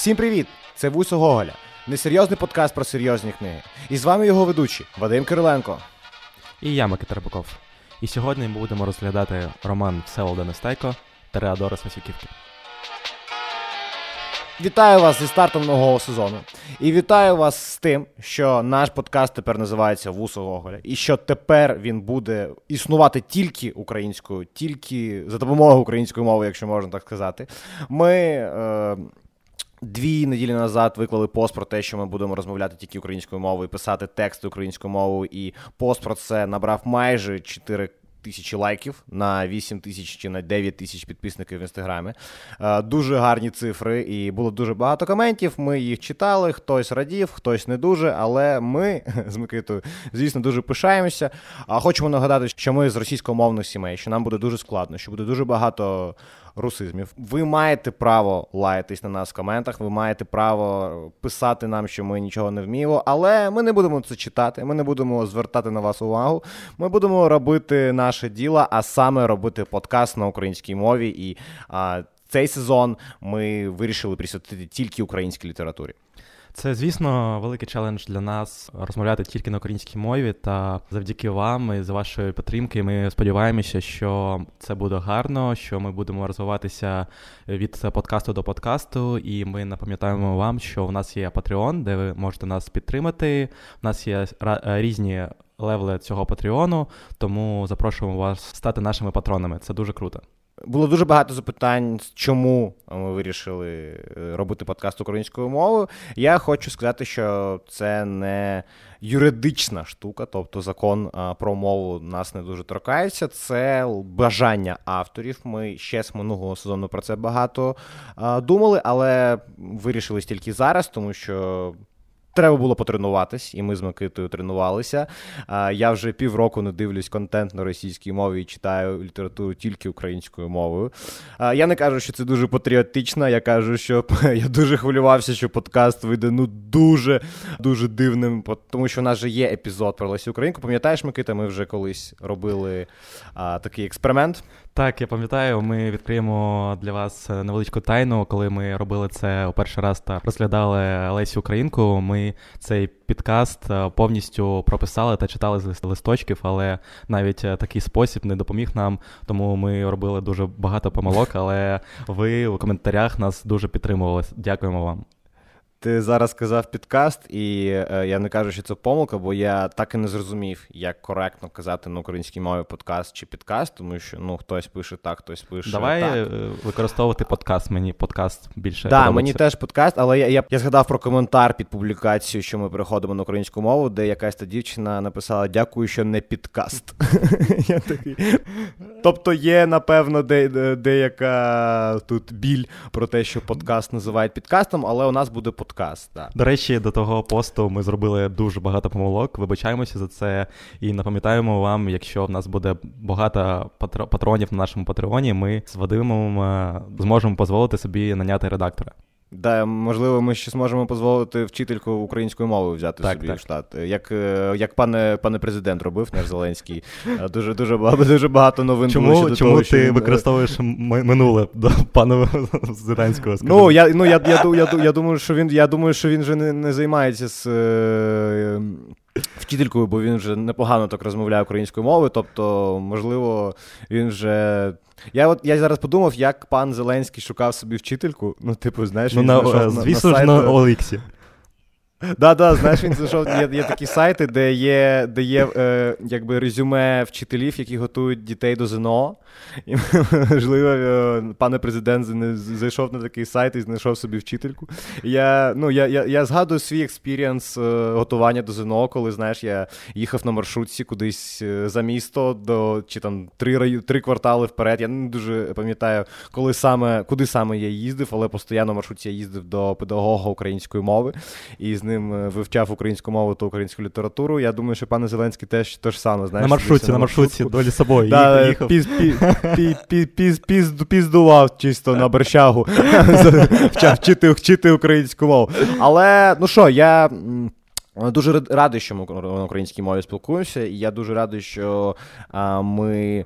Всім привіт! Це Вусо Гоголя, несерйозний подкаст про серйозні книги. І з вами його ведучий Вадим Кириленко. І я Микита Рибаков. І сьогодні ми будемо розглядати роман Всеволода Нестайко Тереадора Смасюківки. Вітаю вас зі стартом нового сезону. І вітаю вас з тим, що наш подкаст тепер називається Вусо Гоголя. І що тепер він буде існувати тільки українською, тільки за допомогою української мови, якщо можна так сказати. Ми. Е- Дві неділі назад виклали пост про те, що ми будемо розмовляти тільки українською мовою, писати тексти українською мовою, і пост про це набрав майже 4 тисячі лайків на 8 тисяч чи на 9 тисяч підписників в інстаграмі. Е, дуже гарні цифри, і було дуже багато коментів. Ми їх читали, хтось радів, хтось не дуже. Але ми з Микитою, звісно, дуже пишаємося. А хочемо нагадати, що ми з російськомовних сімей, що нам буде дуже складно, що буде дуже багато русизмів. Ви маєте право лаятись на нас в коментах, ви маєте право писати нам, що ми нічого не вміємо, але ми не будемо це читати, ми не будемо звертати на вас увагу. Ми будемо робити наше діло, а саме робити подкаст на українській мові. І а, цей сезон ми вирішили присвятити тільки українській літературі. Це, звісно, великий челендж для нас розмовляти тільки на українській мові. Та завдяки вам і за вашої підтримки ми сподіваємося, що це буде гарно, що ми будемо розвиватися від подкасту до подкасту. І ми напам'ятаємо вам, що в нас є Patreon, де ви можете нас підтримати. У нас є різні левели цього Патреону, тому запрошуємо вас стати нашими патронами. Це дуже круто. Було дуже багато запитань, чому ми вирішили е, робити подкаст українською мовою. Я хочу сказати, що це не юридична штука, тобто закон про мову нас не дуже торкається. Це бажання авторів. Ми ще з минулого сезону про це багато думали, але вирішили тільки зараз, тому що Треба було потренуватись, і ми з Микитою тренувалися. Я вже півроку не дивлюсь контент на російській мові і читаю літературу тільки українською мовою. Я не кажу, що це дуже патріотично. Я кажу, що я дуже хвилювався, що подкаст вийде ну дуже дуже дивним, тому що у нас же є епізод про Лесі Українку. Пам'ятаєш, Микита, ми вже колись робили а, такий експеримент. Так, я пам'ятаю, ми відкриємо для вас невеличку тайну, коли ми робили це у перший раз та розглядали Лесю Українку. Ми цей підкаст е, повністю прописали та читали з листочків, але навіть е, такий спосіб не допоміг нам, тому ми робили дуже багато помилок. Але ви у коментарях нас дуже підтримували. Дякуємо вам. Ти зараз сказав підкаст, і е, я не кажу, що це помилка, бо я так і не зрозумів, як коректно казати на українській мові подкаст чи підкаст, тому що ну хтось пише так, хтось пише. Давай так. Е, використовувати подкаст. Мені подкаст більше. Так, да, мені теж подкаст, але я, я я, згадав про коментар під публікацією, що ми переходимо на українську мову, де якась та дівчина написала Дякую, що не підкаст. Я такий. Тобто є, напевно, де, деяка тут біль про те, що подкаст називають підкастом, але у нас буде подкаст подкаст. Да. До речі, до того посту ми зробили дуже багато помилок. Вибачаємося за це і напам'ятаємо вам, якщо в нас буде багато патронів на нашому патреоні, ми з Вадимом е, зможемо дозволити собі наняти редактора. Да, можливо, ми ще зможемо дозволити вчительку української мови взяти так, собі так. в штат. Як е, як пане пане президент робив, наш Зеленський. Е, дуже дуже багато дуже багато новин. Чому було чому того, ти він... використовуєш минуле до пана Зеленського? Скажи. Ну я ну я, я, я, я, я думаю, що він я думаю, що він вже не, не займається з. Е, вчителькою, бо він вже непогано так розмовляє українською мовою, тобто, можливо, він вже. Я от я зараз подумав, як пан Зеленський шукав собі вчительку. Ну, типу, знаєш, ну, він на, знайшов звісно на, ж на на Олексі. Да, да, знаєш, він зайшов. Є є такі сайти, де є де є е, якби резюме вчителів, які готують дітей до ЗНО. І, можливо, е, пане президент зайшов на такий сайт і знайшов собі вчительку. Я ну, я, я, я згадую свій experience е, готування до ЗНО, коли знаєш, я їхав на маршрутці кудись е, за місто до чи там три три квартали вперед. Я не дуже пам'ятаю, коли саме куди саме я їздив, але постійно маршрутці я їздив до педагога української мови і з ним е, вивчав українську мову та українську літературу. Я думаю, що пане Зеленський теж те ж саме. Знаєш, На маршрутці, на маршрутці долі собою. Піздував чисто на вчити, вчити українську мову. Але ну що, я. Дуже радий, що ми на українській мові спілкуємося, і я дуже радий, що а, ми.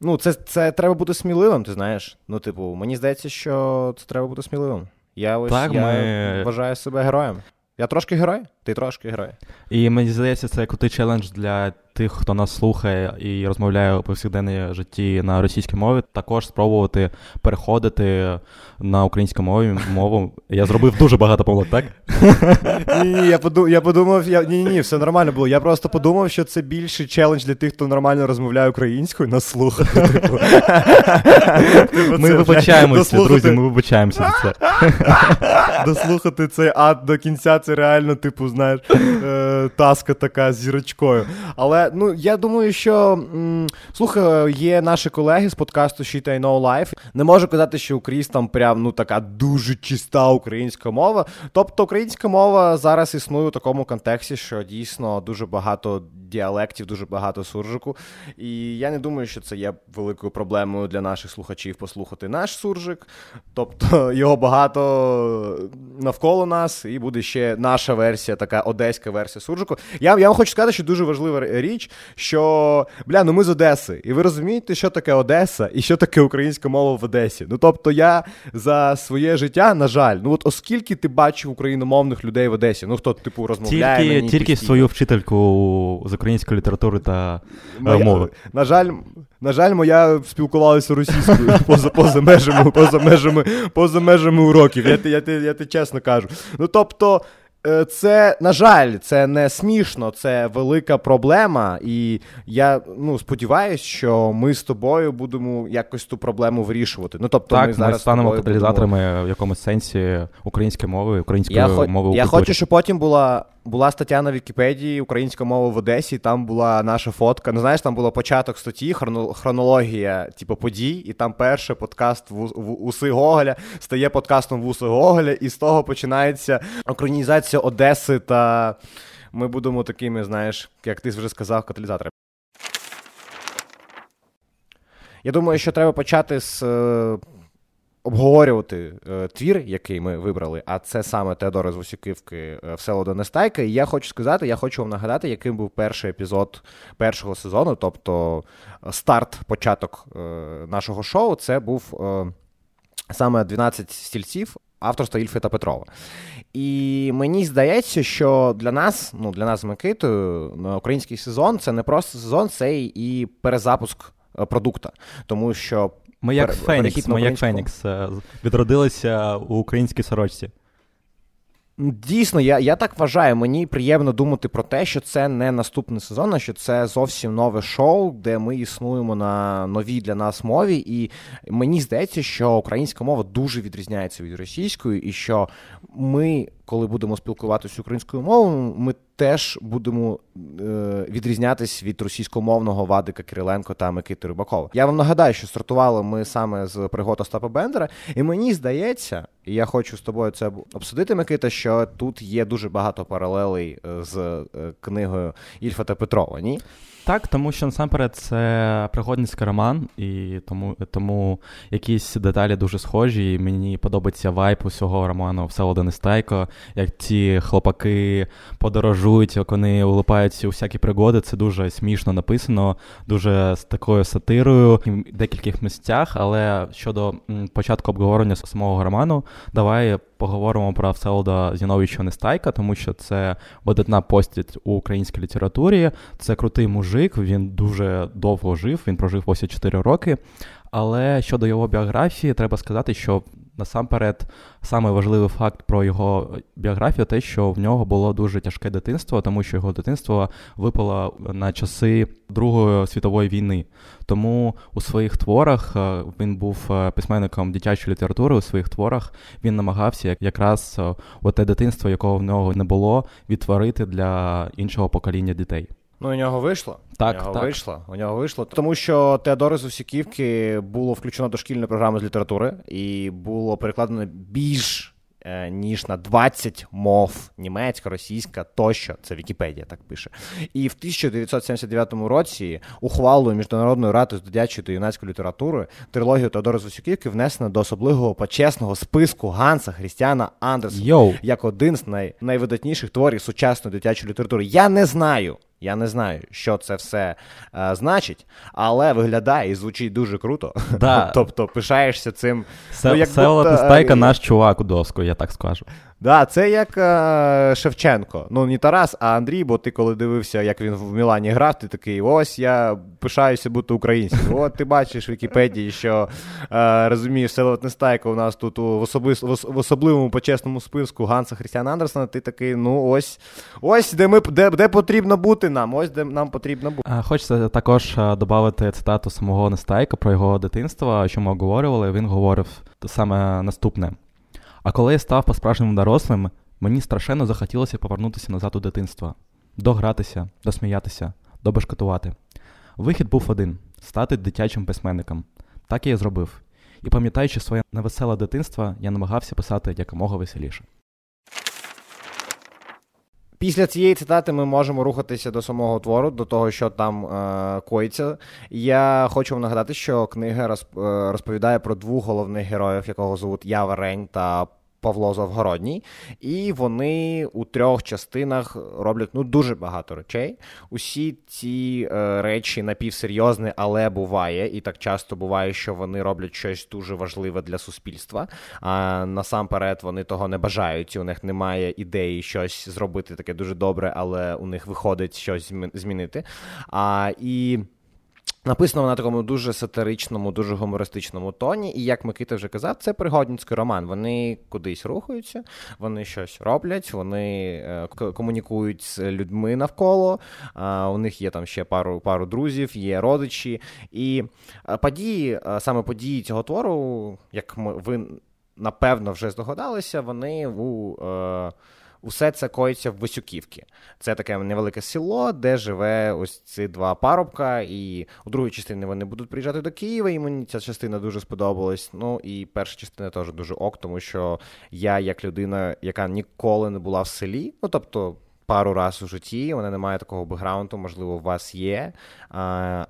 Ну, це це треба бути сміливим, ти знаєш. Ну, типу, мені здається, що це треба бути сміливим. Я ось так, я ми... вважаю себе героєм. Я трошки герой, ти трошки герой. І мені здається, це крутий челендж для тих, хто нас слухає і розмовляє у повсякденній житті на російській мові, також спробувати переходити на українську мову. мову. Я зробив дуже багато помилок, так? Ні, ні, я подумав, я подумав, я ні, ні, все нормально було. Я просто подумав, що це більший челендж для тих, хто нормально розмовляє українською, нас слухати. Типу. Типу, ми вибачаємося, друзі, ми вибачаємося. Дослухати цей ад до кінця, це реально, типу, знаєш, е, таска така з зірочкою. Але ну я думаю, що м, слухай, є наші колеги з подкасту Shit I Know Life. Не можу казати, що Кріс там прям ну така дуже чиста українська мова. Тобто українська мова зараз існує у такому контексті, що дійсно дуже багато діалектів, дуже багато суржику. І я не думаю, що це є великою проблемою для наших слухачів послухати наш суржик. Тобто його багато навколо нас, і буде ще наша версія, така одеська версія суржику. Я я вам хочу сказати, що дуже важлива річ, що бля, ну ми з Одеси, і ви розумієте, що таке Одеса і що таке українська мова в Одесі. Ну тобто, я за своє життя, на жаль, ну от оскільки ти бачив україномовних людей в Одесі, ну хто типу розмовляє тільки, мені тільки свою вчительку з української літератури та моя, мови. На жаль, на жаль, моя спілкувалася російською поза поза межами, поза межами, поза межами уроків. Я я, я, я, я чесно кажу. Ну тобто. Е, це, на жаль, це не смішно, це велика проблема, і я ну сподіваюся, що ми з тобою будемо якось ту проблему вирішувати. Ну тобто, так, ми зараз ми станемо каталізаторами будемо... в якомусь сенсі української мови, української я мови. Я хочу, щоб потім була була стаття на Вікіпедії Українська мова в Одесі. Там була наша фотка. Ну знаєш, там було початок статті, хронологія, типу, подій, і там перший подкаст в, в Уси Гоголя стає подкастом Вуси Гоголя, і з того починається українізація Одеси. Та ми будемо такими, знаєш, як ти вже сказав, каталізаторами. Я думаю, що треба почати з обговорювати е, твір, який ми вибрали, а це саме Теодора з Вусіківки е, Всеволода Нестайка. І я хочу сказати, я хочу вам нагадати, яким був перший епізод першого сезону, тобто старт, початок е, нашого шоу. Це був е, саме 12 стільців. Авторства Ільфи та Петрова. І мені здається, що для нас, ну для нас з Микитою, український сезон це не просто сезон, це і перезапуск е, продукта. Тому що ми як Фенікс, ми як Фенікс е, відродилися у українській сорочці. Дійсно, я я так вважаю. Мені приємно думати про те, що це не наступний сезон, а що це зовсім нове шоу, де ми існуємо на новій для нас мові. І мені здається, що українська мова дуже відрізняється від російської, і що ми, коли будемо спілкуватися українською мовою, ми теж будемо е, відрізнятись від російськомовного Вадика Кириленко та Микити Рибакова. Я вам нагадаю, що стартували ми саме з пригод Остапа Бендера, і мені здається, і я хочу з тобою це обсудити, Микита, що тут є дуже багато паралелей е, з е, книгою Ільфа та Петрова. Ні? Так, тому що насамперед це пригодницький роман, і тому тому якісь деталі дуже схожі. І Мені подобається вайп усього роману Всеволода Нестайко, як ці хлопаки подорожують, як вони улипаються у всякі пригоди. Це дуже смішно написано, дуже з такою сатирою в декількох місцях. Але щодо початку обговорення самого роману, давай поговоримо про Всеволода Зіновича Нестайка, тому що це видатна постать у українській літературі. Це крутий мужик, він дуже довго жив, він прожив 84 роки. Але щодо його біографії, треба сказати, що насамперед саме важливий факт про його біографію те, що в нього було дуже тяжке дитинство, тому що його дитинство випало на часи Другої світової війни. Тому у своїх творах е, він був е, письменником дитячої літератури. У своїх творах він намагався якраз е, те дитинство, якого в нього не було, відтворити для іншого покоління дітей. Ну, у нього вийшло. Так, у нього так. вийшло. У нього вийшло. Тому що Теодори з Усіківки було включено до шкільної програми з літератури, і було перекладено більш е, ніж на 20 мов: німецька, російська тощо. Це Вікіпедія так пише. І в 1979 році ухвалою Міжнародної ради з дитячої та юнацької літератури трилогію Теодора з Усіківки внесено до особливого почесного списку Ганса Хрістіана Андерсона як один з най... найвидатніших творів сучасної дитячої літератури. Я не знаю Я не знаю, що це все е, значить, але виглядає і звучить дуже круто. Да. Тобто пишаєшся цим. Се- ну, як Села будто, е, наш чувак у доску, я так скажу. Да, це як е, Шевченко. Ну, не Тарас, а Андрій, бо ти коли дивився, як він в Мілані грав, ти такий: ось я пишаюся бути українцем. От ти бачиш в Вікіпедії, що е, розумієш, Селот Нестайко у нас тут в, особи, в, особливому почесному списку Ганса Христіана Андерсона. Ти такий, ну ось, ось де ми де, де потрібно бути нам, ось де нам потрібно бути. Е, Хочеться також додати цитату самого Нестайка про його дитинство, що ми обговорювали. Він говорив саме наступне: а коли я став по-справжньому дорослим, мені страшенно захотілося повернутися назад у дитинство, догратися, досміятися, добешкотувати. Вихід був один стати дитячим письменником. Так я і зробив. І пам'ятаючи своє невеселе дитинство, я намагався писати якомога веселіше. Після цієї цитати ми можемо рухатися до самого твору, до того, що там е, коїться. Я хочу вам нагадати, що книга е, розповідає про двох головних героїв, якого звуть Ява Рень та Павло Завгородній. І вони у трьох частинах роблять ну дуже багато речей. Усі ці е, речі напівсерйозні, але буває, і так часто буває, що вони роблять щось дуже важливе для суспільства. А насамперед вони того не бажають. і У них немає ідеї щось зробити таке дуже добре, але у них виходить щось змінити. А, і Написано на такому дуже сатиричному, дуже гумористичному тоні. І як Микита вже казав, це пригодницький роман. Вони кудись рухаються, вони щось роблять, вони е, комунікують з людьми навколо. У них є там ще пару пару друзів, є родичі. І е, події, е, саме події цього твору, як ми ви напевно вже здогадалися, вони у. Е, Усе це коїться в Висюківці. Це таке невелике село, де живе ось ці два парубка. І у другій частині вони будуть приїжджати до Києва, і мені ця частина дуже сподобалась. Ну і перша частина теж дуже ок, тому що я, як людина, яка ніколи не була в селі, ну тобто. Пару раз у житті, вона не має такого бекграунду, можливо, у вас є. А,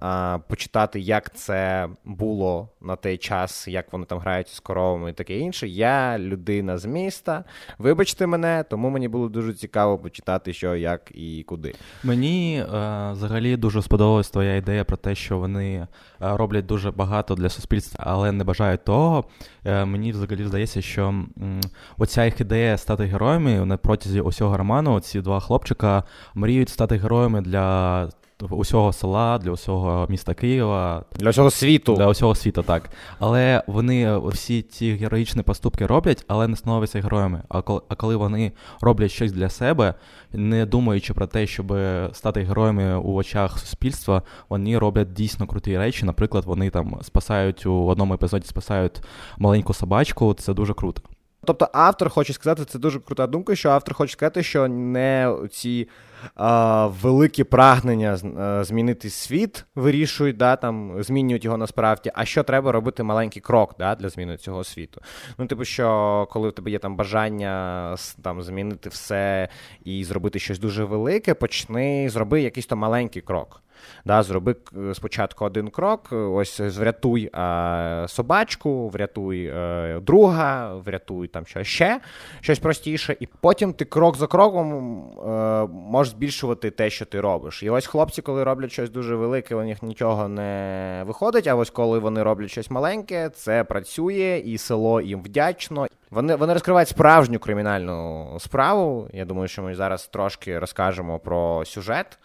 а, Почитати, як це було на той час, як вони там грають з коровами і таке інше. Я людина з міста. Вибачте мене, тому мені було дуже цікаво почитати, що, як і куди. Мені е, взагалі дуже сподобалась твоя ідея про те, що вони е, роблять дуже багато для суспільства, але не бажають того. Е, мені взагалі здається, що м, оця їх ідея стати героями на протязі усього роману, ці два хлопчика мріють стати героями для усього села, для усього міста Києва, Для всього світу. для усього світу, так. Але вони всі ці героїчні поступки роблять, але не становляться героями. А коли, а коли вони роблять щось для себе, не думаючи про те, щоб стати героями у очах суспільства, вони роблять дійсно круті речі. Наприклад, вони там спасають у одному епізоді спасають маленьку собачку. Це дуже круто. Тобто автор хоче сказати, це дуже крута думка, що автор хоче сказати, що не ці а, великі прагнення е, змінити світ вирішують, да, там, змінюють його насправді, а що треба робити маленький крок да, для зміни цього світу. Ну, типу, що коли в тебе є там бажання там, змінити все і зробити щось дуже велике, почни зроби якийсь то маленький крок. Да, зроби спочатку один крок, ось врятуй е, собачку, врятуй е, друга, врятуй там що ще, щось простіше, і потім ти крок за кроком е, можеш збільшувати те, що ти робиш. І ось хлопці, коли роблять щось дуже велике, у них нічого не виходить. А ось коли вони роблять щось маленьке, це працює, і село їм вдячно. Вони, вони розкривають справжню кримінальну справу. Я думаю, що ми зараз трошки розкажемо про сюжет.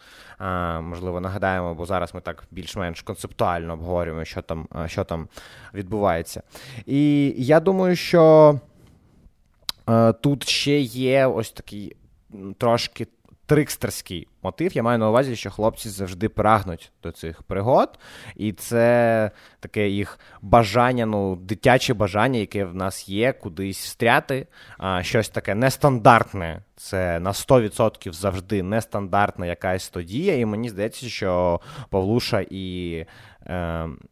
Можливо, нагадаємо, бо зараз ми так більш-менш концептуально обговорюємо, що там, що там відбувається. І я думаю, що е, тут ще є ось такий трошки трикстерський мотив. Я маю на увазі, що хлопці завжди прагнуть до цих пригод, і це таке їх бажання, ну, дитяче бажання, яке в нас є, кудись встряти, а, щось таке нестандартне. Це на 100% завжди нестандартна якась тодія. і мені здається, що Павлуша і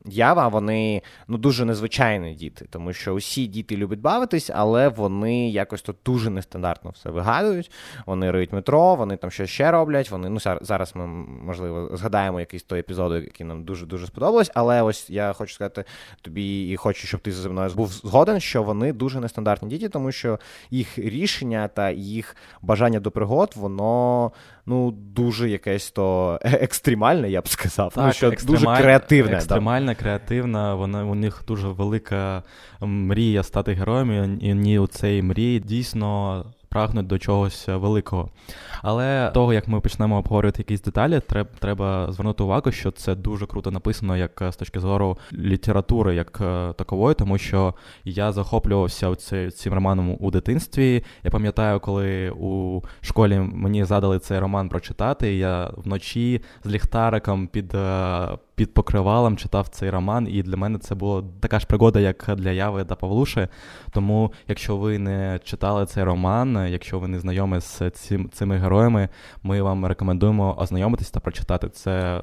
Ява, вони ну, дуже незвичайні діти, тому що усі діти люблять бавитись, але вони якось тут дуже нестандартно все вигадують. Вони риють метро, вони там щось ще роблять. Вони ну зараз ми можливо згадаємо якийсь той епізод, який нам дуже дуже сподобалось. Але ось я хочу сказати тобі і хочу, щоб ти зі мною був згоден, що вони дуже нестандартні діти, тому що їх рішення та їх бажання до пригод, воно ну, дуже якесь то екстремальне, я б сказав. Так, ну, що Дуже креативне. Екстремальна, креативна, вона, у них дуже велика мрія стати героями, і у цій мрії дійсно прагнуть до чогось великого. Але того, як ми почнемо обговорювати якісь деталі, треба звернути увагу, що це дуже круто написано, як з точки зору літератури, як е, такової, тому що я захоплювався цим романом у дитинстві. Я пам'ятаю, коли у школі мені задали цей роман прочитати, я вночі з ліхтариком під е, під покривалом читав цей роман, і для мене це була така ж пригода, як для Яви та Павлуши. Тому, якщо ви не читали цей роман, якщо ви не знайомі з цим, цими героями, ми вам рекомендуємо ознайомитись та прочитати це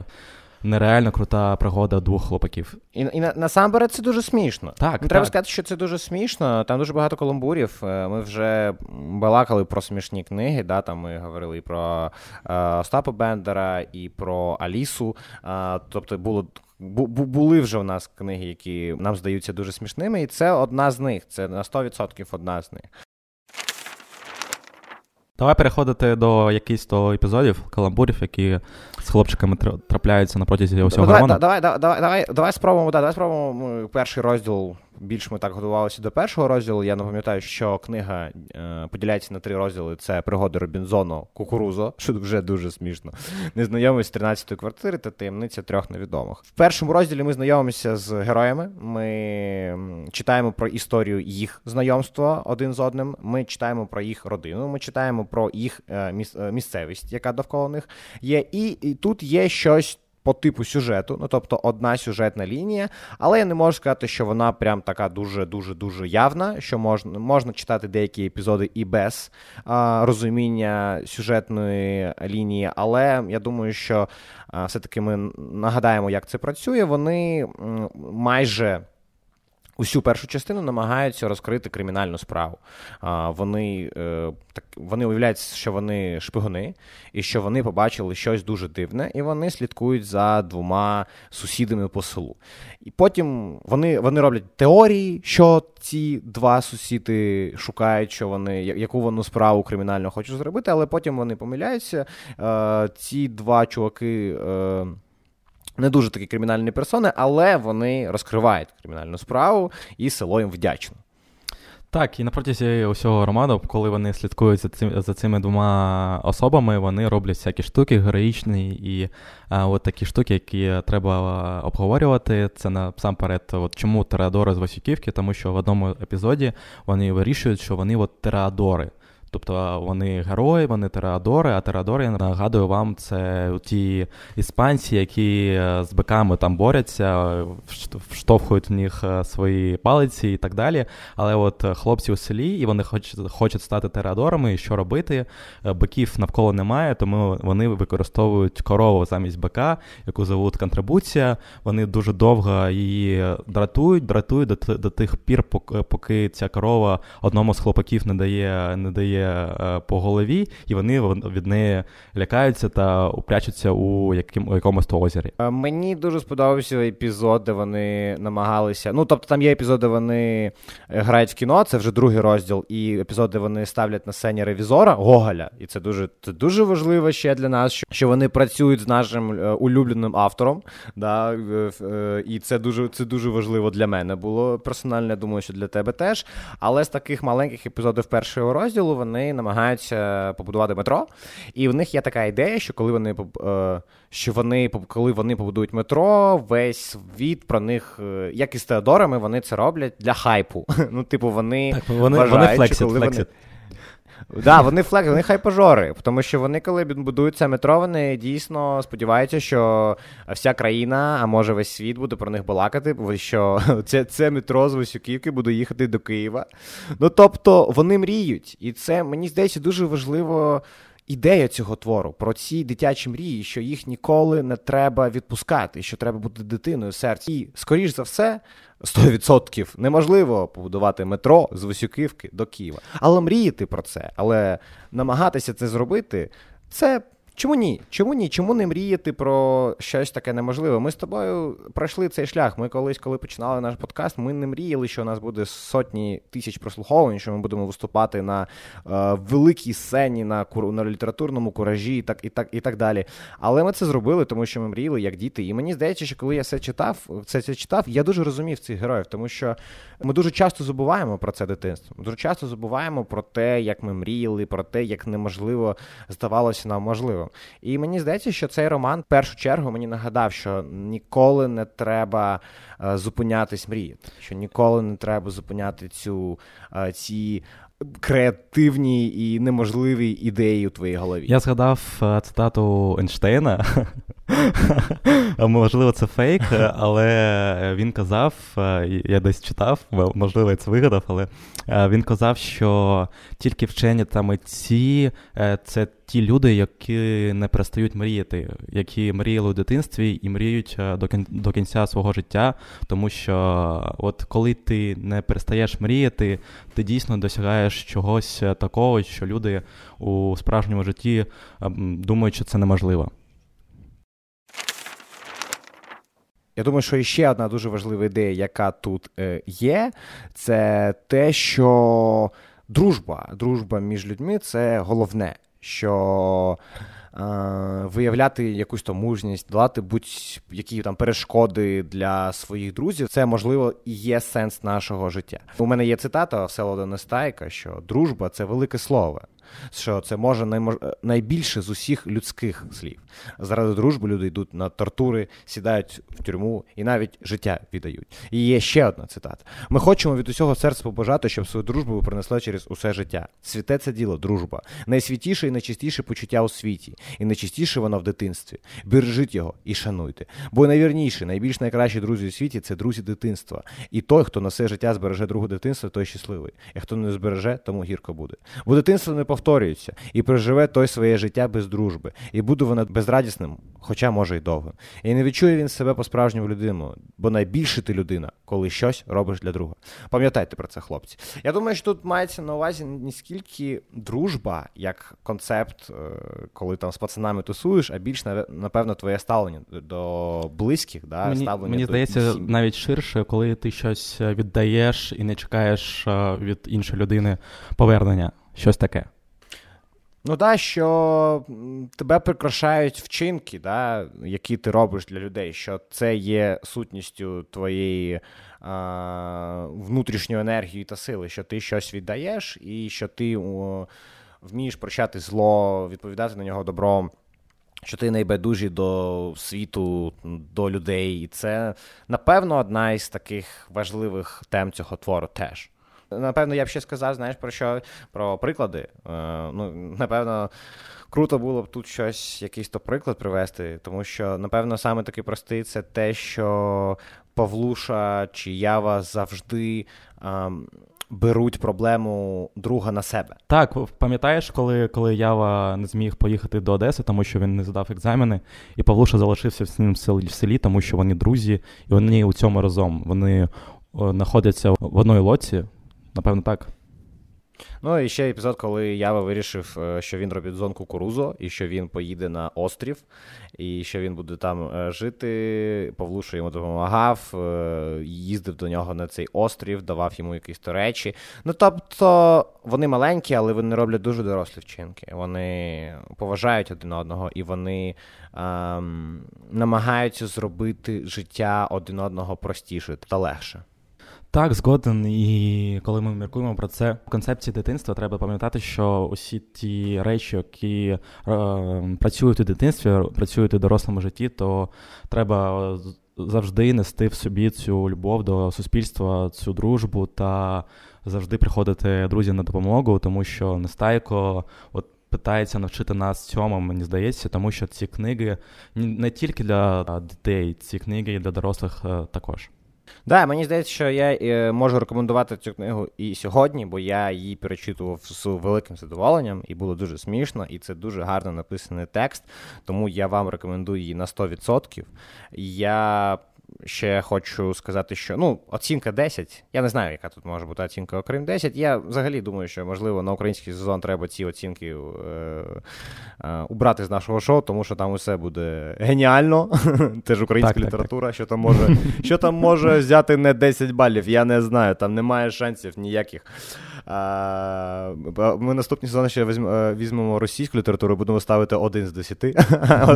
нереально крута пригода двох хлопаків. І і насамперед це дуже смішно. Так, Треба сказати, що це дуже смішно. Там дуже багато каламбурів. Е, ми вже балакали про смішні книги. Да? Там Ми говорили і про е, Остапа Бендера, і про Алісу. Е, тобто було. Були вже у нас книги, які нам здаються дуже смішними, і це одна з них. Це на 100% одна з них. Давай переходити до якихось то епізодів, каламбурів, які з хлопчиками трапляються на протязі усього Давай. Давай, давай, давай, давай, давай спробуємо, да, давай спробуємо перший розділ більш ми так готувалися до першого розділу. Я не пам'ятаю, що книга е, поділяється на три розділи: це пригоди Робінзону Кукурузо, що вже дуже смішно. Незнайомість 13-ї квартири та таємниця трьох невідомих. В першому розділі ми знайомимося з героями. Ми читаємо про історію їх знайомства один з одним. Ми читаємо про їх родину. Ми читаємо про їх е, е, місцевість, яка довкола них є. І, і тут є щось по типу сюжету, ну тобто одна сюжетна лінія, але я не можу сказати, що вона прям така дуже-дуже дуже явна, що можна можна читати деякі епізоди і без а, розуміння сюжетної лінії. Але я думаю, що а, все-таки ми нагадаємо, як це працює. Вони м, майже усю першу частину намагаються розкрити кримінальну справу. А, Вони е, так вони уявляють, що вони шпигуни, і що вони побачили щось дуже дивне, і вони слідкують за двома сусідами по селу. І потім вони вони роблять теорії, що ці два сусіди шукають, що вони яку вони справу кримінально хочуть зробити, але потім вони помиляються. Е, Ці два чуваки. Е, не дуже такі кримінальні персони, але вони розкривають кримінальну справу і село їм вдячно. Так, і на протязі усього роману, коли вони слідкують за цим за цими двома особами, вони роблять всякі штуки героїчні і а, от такі штуки, які треба обговорювати. Це насамперед, от чому Тереадори з Васюківки, тому що в одному епізоді вони вирішують, що вони от Тереадори. Тобто вони герої, вони тереадори, а тереадори, я нагадую вам, це ті іспанці, які е, з биками там борються, вштовхують в них е, свої палиці і так далі. Але от хлопці у селі, і вони хочуть хочуть стати тереадорами, і що робити? Е, биків навколо немає, тому вони використовують корову замість бика, яку зовуть контрибуція. Вони дуже довго її дратують, дратують до, до тих пір, поки ця корова одному з хлопаків не дає, не дає б'є е, по голові, і вони від неї лякаються та упрячуться у якомусь то озері. Е, мені дуже сподобався епізод, де вони намагалися. Ну тобто, там є епізод, де вони грають в кіно, це вже другий розділ, і епізод, де вони ставлять на сцені ревізора Гоголя, і це дуже це дуже важливо ще для нас, що, вони працюють з нашим е, улюбленим автором. Да, І це дуже це дуже важливо для мене було персонально. Я думаю, що для тебе теж. Але з таких маленьких епізодів першого розділу вони вони намагаються побудувати метро, і в них є така ідея, що коли вони е, що вони коли вони побудують метро, весь світ про них, е, як і з тореадорами, вони це роблять для хайпу. Ну, типу, вони так, вони, вважають, вони флексять, коли флексять. вони. Да, вони флекс, вони хайпажори, тому що вони, коли будують метро, вони дійсно сподіваються, що вся країна, а може весь світ буде про них балакати, що це це метро з Васюківки буде їхати до Києва. Ну тобто вони мріють, і це мені здається дуже важливо. Ідея цього твору про ці дитячі мрії, що їх ніколи не треба відпускати, що треба бути дитиною серця. І, скоріш за все, 100% неможливо побудувати метро з Васюківки до Києва. Але мріяти про це, але намагатися це зробити, це Чому ні? Чому ні? Чому не мріяти про щось таке неможливе? Ми з тобою пройшли цей шлях. Ми колись, коли починали наш подкаст, ми не мріяли, що у нас буде сотні тисяч прослуховувань, що ми будемо виступати на е, великій сцені, на на літературному куражі і так і так і так далі. Але ми це зробили, тому що ми мріяли як діти. І мені здається, що коли я це читав, це, це читав, я дуже розумів цих героїв, тому що ми дуже часто забуваємо про це дитинство. Ми дуже часто забуваємо про те, як ми мріяли, про те, як неможливо здавалося нам І мені здається, що цей роман в першу чергу мені нагадав, що ніколи не треба е, зупинятись мріяти, що ніколи не треба зупиняти цю е, ці. Креативні і неможливі ідеї у твоїй голові. Я згадав е, цитату Ейнштейна. Можливо, це фейк, але він казав, я десь читав, можливо, я це вигадав, але він казав, що тільки вчені та митці це ті люди, які не перестають мріяти, які мріяли у дитинстві і мріють до кінця свого життя. Тому що, от коли ти не перестаєш мріяти, ти дійсно досягаєш чогось такого, що люди у справжньому житті думають, що це неможливо. Я думаю, що ще одна дуже важлива ідея, яка тут е, є, це те, що дружба, дружба між людьми це головне, що е, виявляти якусь там мужність, долати будь-які там перешкоди для своїх друзів, це можливо і є сенс нашого життя. У мене є цитата Всеволода Нестайка, що дружба це велике слово що це може наймож... найбільше з усіх людських слів. Заради дружби люди йдуть на тортури, сідають в тюрму і навіть життя віддають. І є ще одна цитата: ми хочемо від усього серця побажати, щоб свою дружбу ви принесли через усе життя. Святе це діло, дружба, найсвятіше і найчистіше почуття у світі, і найчистіше воно в дитинстві. Бережіть його і шануйте. Бо найвірніші, найбільш найкращі друзі у світі це друзі дитинства. І той, хто на все життя збереже другу дитинства, той щасливий. І хто не збереже, тому гірко буде. Бо дитинство не повторюється і проживе той своє життя без дружби, і буде воно безрадісним, хоча може й довго. І не відчує він себе по-справжньому людину, бо найбільше ти людина, коли щось робиш для друга. Пам'ятайте про це, хлопці. Я думаю, що тут мається на увазі не скільки дружба, як концепт, е, коли там з пацанами тусуєш, а більш напевно твоє ставлення до близьких. Да, Мені, ставлення мені до здається, навіть ширше, коли ти щось віддаєш і не чекаєш е, від іншої людини повернення, щось таке. Ну так, що тебе прикрашають вчинки, да, які ти робиш для людей, що це є сутністю твоєї а, внутрішньої енергії та сили, що ти щось віддаєш, і що ти о, вмієш прощати зло, відповідати на нього добром. Що ти найбайдужий до світу, до людей. І це, напевно, одна із таких важливих тем цього твору теж. Напевно, я б ще сказав, знаєш, про що? Про приклади. Е, ну, Напевно, круто було б тут щось, якийсь то приклад привести, тому що, напевно, саме такий простий це те, що Павлуша чи Ява завжди. Ем, Беруть проблему друга на себе. Так, пам'ятаєш, коли коли Ява не зміг поїхати до Одеси, тому що він не здав екзамени, і Павлуша залишився в ним в селі, тому що вони друзі, і вони у цьому разом. Вони знаходяться в одній лоці, Напевно, так. Ну і ще епізод, коли Ява вирішив, е, що він робить зон кукурузо, і що він поїде на острів, і що він буде там е, жити. Павлуша йому допомагав, е, їздив до нього на цей острів, давав йому якісь то речі. Ну тобто вони маленькі, але вони роблять дуже дорослі вчинки. Вони поважають один одного і вони ем, намагаються зробити життя один одного простіше та легше. Так, згоден. І коли ми міркуємо про це в концепції дитинства, треба пам'ятати, що усі ті речі, які е, працюють у дитинстві, працюють у дорослому житті, то треба завжди нести в собі цю любов до суспільства, цю дружбу та завжди приходити друзям на допомогу, тому що Нестайко от питається навчити нас цьому, мені здається, тому що ці книги не тільки для дітей, ці книги і для дорослих е, також. Да, мені здається, що я е, можу рекомендувати цю книгу і сьогодні, бо я її перечитував з великим задоволенням, і було дуже смішно, і це дуже гарно написаний текст. Тому я вам рекомендую її на 100%. Я ще хочу сказати, що ну, оцінка 10. Я не знаю, яка тут може бути оцінка, окрім 10. Я взагалі думаю, що можливо на український сезон треба ці оцінки е, е, убрати з нашого шоу, тому що там усе буде геніально. Це ж українська так, література, так, що там може що там може взяти не 10 балів. Я не знаю, там немає шансів ніяких. Ми наступний сезон ще е, візьмемо російську літературу, будемо ставити один з 10.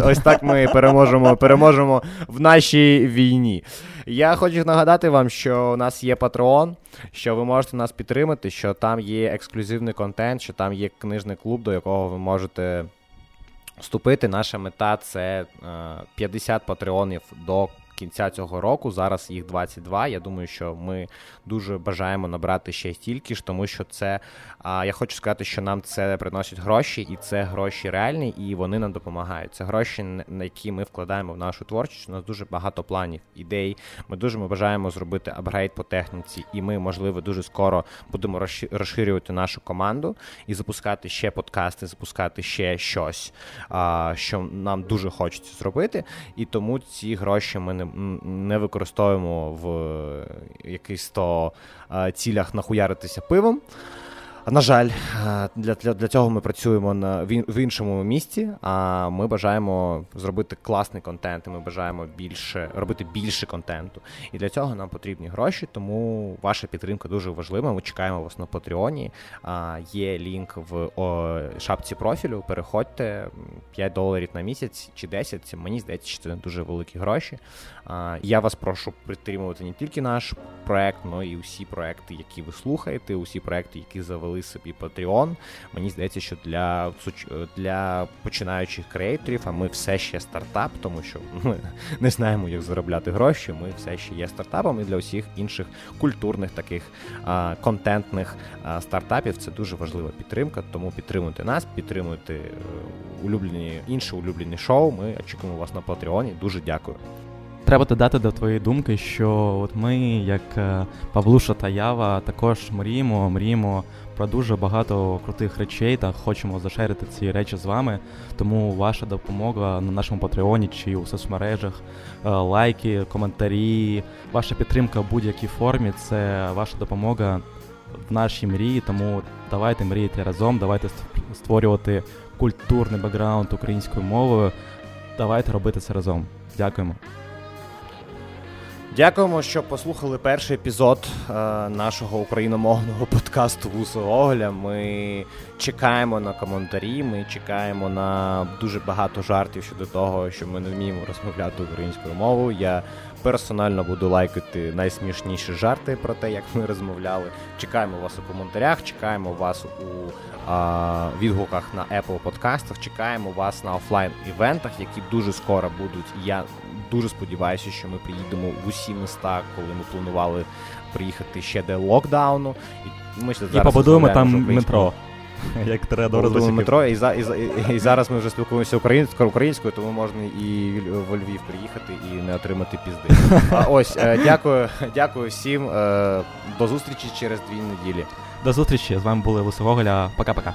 Ось так ми переможемо, переможемо в нашій війні. Я хочу нагадати вам, що у нас є Patreon, що ви можете нас підтримати, що там є ексклюзивний контент, що там є книжний клуб, до якого ви можете вступити. Наша мета це 50 е, патреонів до кінця цього року. Зараз їх 22. Я думаю, що ми дуже бажаємо набрати ще стільки ж, тому що це. А я хочу сказати, що нам це приносять гроші, і це гроші реальні, і вони нам допомагають. Це гроші, на які ми вкладаємо в нашу творчість. У нас дуже багато планів, ідей. Ми дуже ми бажаємо зробити апгрейд по техніці, і ми, можливо, дуже скоро будемо розширювати нашу команду і запускати ще подкасти, запускати ще щось, що нам дуже хочеться зробити. І тому ці гроші ми не не використовуємо в якихось то цілях нахуяритися пивом. На жаль, е, для для, для цього ми працюємо на в іншому місці. А ми бажаємо зробити класний контент. і Ми бажаємо більше робити більше контенту. І для цього нам потрібні гроші. Тому ваша підтримка дуже важлива. Ми чекаємо вас на Патреоні. Є лінк в о, шапці профілю. Переходьте 5 доларів на місяць чи 10. Мені здається, що це дуже великі гроші. Я вас прошу підтримувати не тільки наш проект, але і усі проекти, які ви слухаєте, усі проекти, які завели собі Patreon. Мені здається, що для для починаючих креаторів, а ми все ще стартап, тому що ми не знаємо, як заробляти гроші. Ми все ще є стартапом і для усіх інших культурних таких а, контентних а, стартапів. Це дуже важлива підтримка. Тому підтримуйте нас, підтримуйте е, улюблені інші улюблені шоу. Ми очікуємо вас на Патреоні. Дуже дякую. Треба додати до твоєї думки, що от ми, як е, Павлуша та Ява, також мріємо, мріємо про дуже багато крутих речей та хочемо зашерити ці речі з вами. Тому ваша допомога на нашому патреоні чи у соцмережах, е, лайки, коментарі, ваша підтримка в будь-якій формі це ваша допомога в нашій мрії. Тому давайте мріяти разом, давайте створювати культурний бекграунд українською мовою. Давайте робити це разом. Дякуємо. Дякуємо, що послухали перший епізод е, нашого україномовного подкасту «Вусоголя». Ми чекаємо на коментарі. Ми чекаємо на дуже багато жартів щодо того, що ми не вміємо розмовляти українською мовою. Я персонально буду лайкати найсмішніші жарти про те, як ми розмовляли. Чекаємо вас у коментарях, чекаємо вас у а, відгуках на Apple подкастах. Чекаємо вас на офлайн івентах, які дуже скоро будуть. Я дуже сподіваюся, що ми приїдемо в усі міста, коли ми планували приїхати ще до локдауну. І ми зараз І побудуємо там метро. Як треба Побудуємо метро, і, за, і, і, і зараз ми вже спілкуємося українською, українською, тому можна і в Львів приїхати і не отримати пізди. А ось е, дякую, дякую всім. Е, до зустрічі через дві неділі. До зустрічі з вами були Лисогоголя. Пока-пока.